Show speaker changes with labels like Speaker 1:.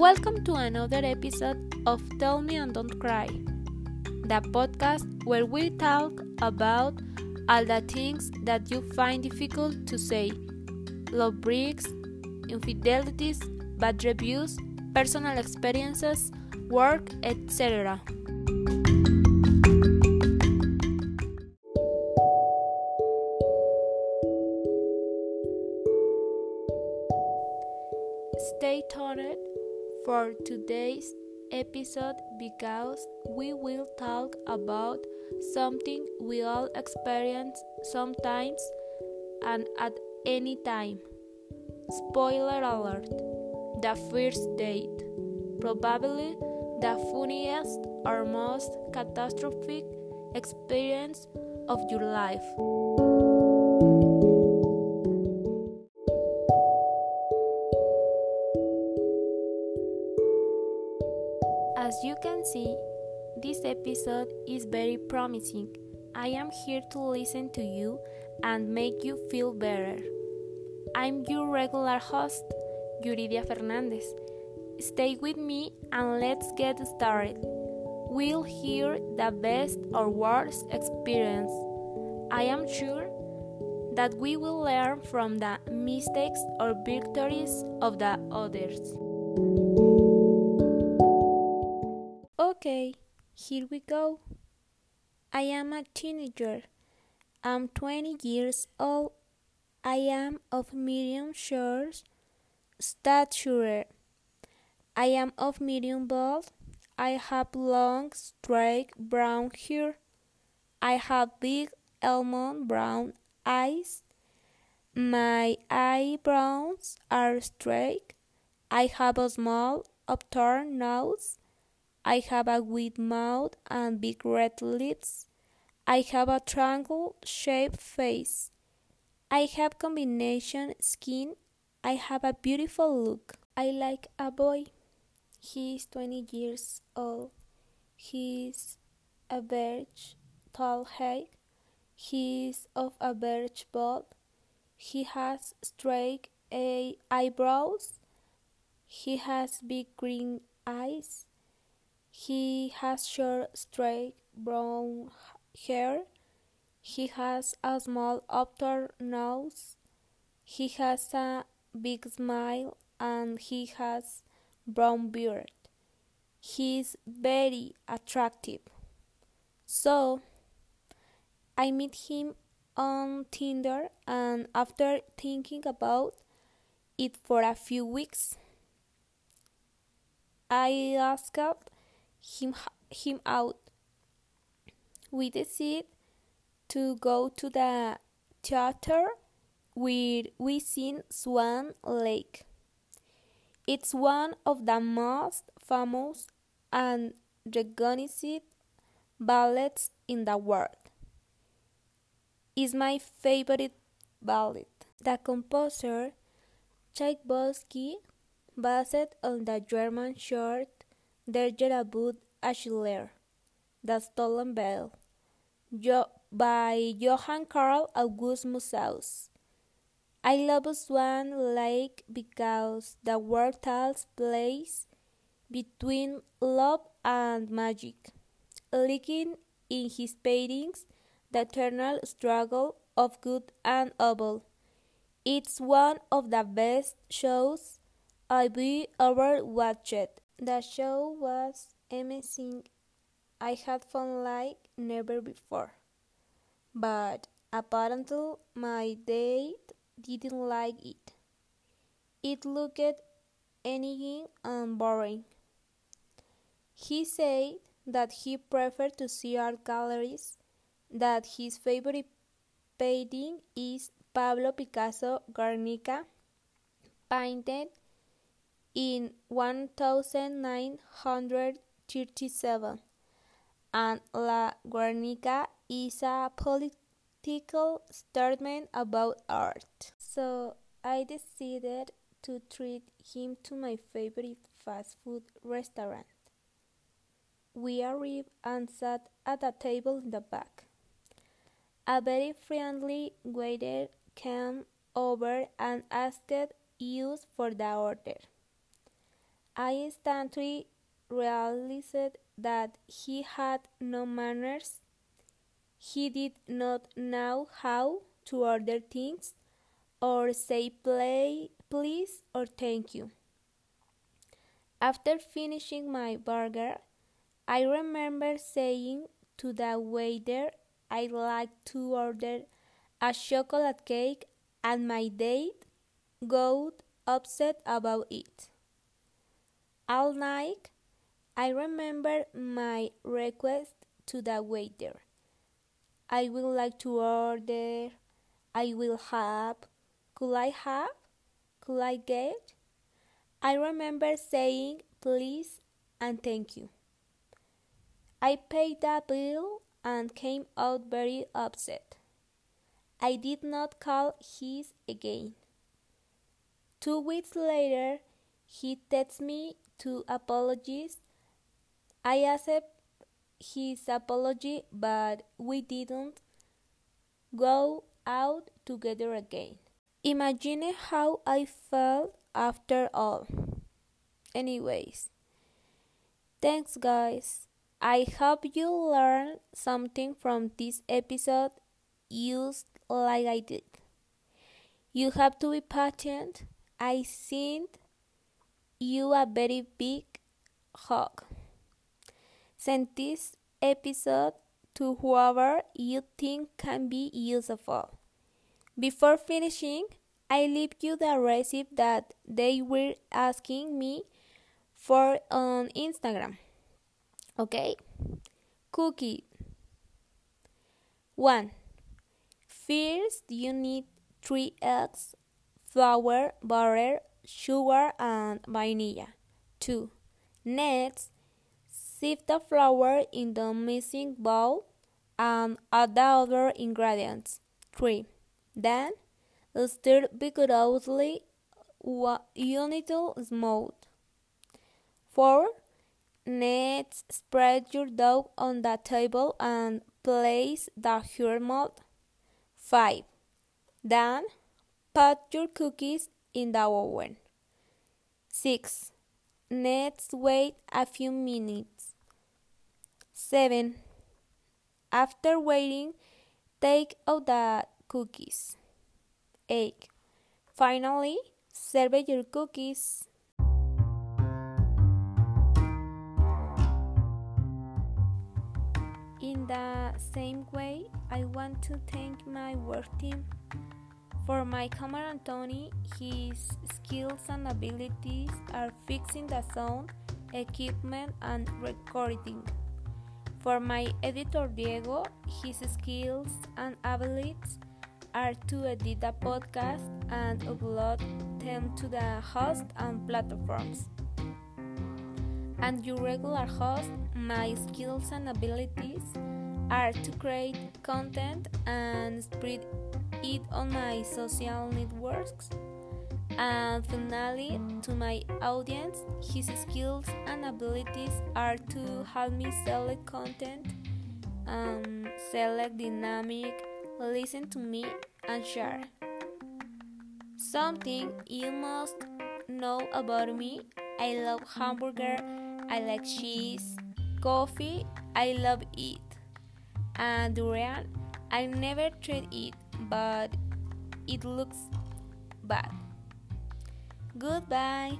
Speaker 1: Welcome to another episode of Tell Me and Don't Cry, the podcast where we talk about all the things that you find difficult to say love breaks, infidelities, bad reviews, personal experiences, work, etc. Stay tuned for today's episode because we will talk about something we all experience sometimes and at any time. Spoiler alert the first date. Probably the funniest or most catastrophic experience of your life. As you can see, this episode is very promising. I am here to listen to you and make you feel better. I'm your regular host, Yuridia Fernandez. Stay with me and let's get started. We'll hear the best or worst experience. I am sure that we will learn from the mistakes or victories of the others. Here we go. I am a teenager. I'm 20 years old. I am of medium short stature. I am of medium build. I have long, straight brown hair. I have big almond brown eyes. My eyebrows are straight. I have a small upturned nose. I have a wide mouth and big red lips. I have a triangle shaped face. I have combination skin. I have a beautiful look. I like a boy. He is 20 years old. He is a birch tall height. He is of a birch build. He has straight eyebrows. He has big green eyes. He has short, straight brown hair. He has a small upturned nose. He has a big smile and he has brown beard. He is very attractive. So I met him on Tinder and after thinking about it for a few weeks I asked him him out. We decided to go to the theater where we seen Swan Lake. It's one of the most famous and recognized ballets in the world. It's my favorite ballet. The composer Tchaikovsky based on the German short Der geraubte Schleier, The Stolen Bell, jo by Johann Karl August Musaeus. I love Swan Lake because the work takes place between love and magic, linking in his paintings the eternal struggle of good and evil. It's one of the best shows I've ever watched. The show was amazing. I had fun like never before. But apparently my date didn't like it. It looked anything and boring. He said that he preferred to see art galleries, that his favorite painting is Pablo Picasso Guernica, painted in 1937, and La Guernica is a political statement about art. So I decided to treat him to my favorite fast food restaurant. We arrived and sat at a table in the back. A very friendly waiter came over and asked us for the order. I instantly realized that he had no manners. He did not know how to order things or say play, please or thank you. After finishing my burger, I remember saying to the waiter I'd like to order a chocolate cake and my date got upset about it. All night, I remember my request to the waiter. I would like to order, I will have, could I have, could I get? I remember saying please and thank you. I paid the bill and came out very upset. I did not call his again. Two weeks later, he texts me to apologize. I accept his apology, but we didn't go out together again. Imagine how I felt after all. Anyways, thanks, guys. I hope you learned something from this episode used like I did. You have to be patient. I sent you a very big hug. Send this episode to whoever you think can be useful. Before finishing, I leave you the recipe that they were asking me for on Instagram. Okay? Cookie. 1. First, you need 3 eggs, flour, butter, sugar, and vanilla. 2. Next, sift the flour in the mixing bowl and add the other ingredients. 3. Then, stir vigorously until smooth. 4. Next, spread your dough on the table and place the hair mold. 5. Then, put your cookies in the oven. 6. Next, wait a few minutes. 7. After waiting, take out the cookies. 8. Finally, serve your cookies. In the same way, I want to thank my work team. For my cameraman Tony, his skills and abilities are fixing the sound, equipment, and recording. For my editor Diego, his skills and abilities are to edit the podcast and upload them to the host and platforms. And your regular host, my skills and abilities are to create content and spread it on my social networks. And finally, to my audience, his skills and abilities are to help me select content, um, select dynamic, listen to me, and share. Something you must know about me I love hamburger, I like cheese, coffee, I love it, and durian. I never tried it, Mm-hmm. but it looks bad. Goodbye.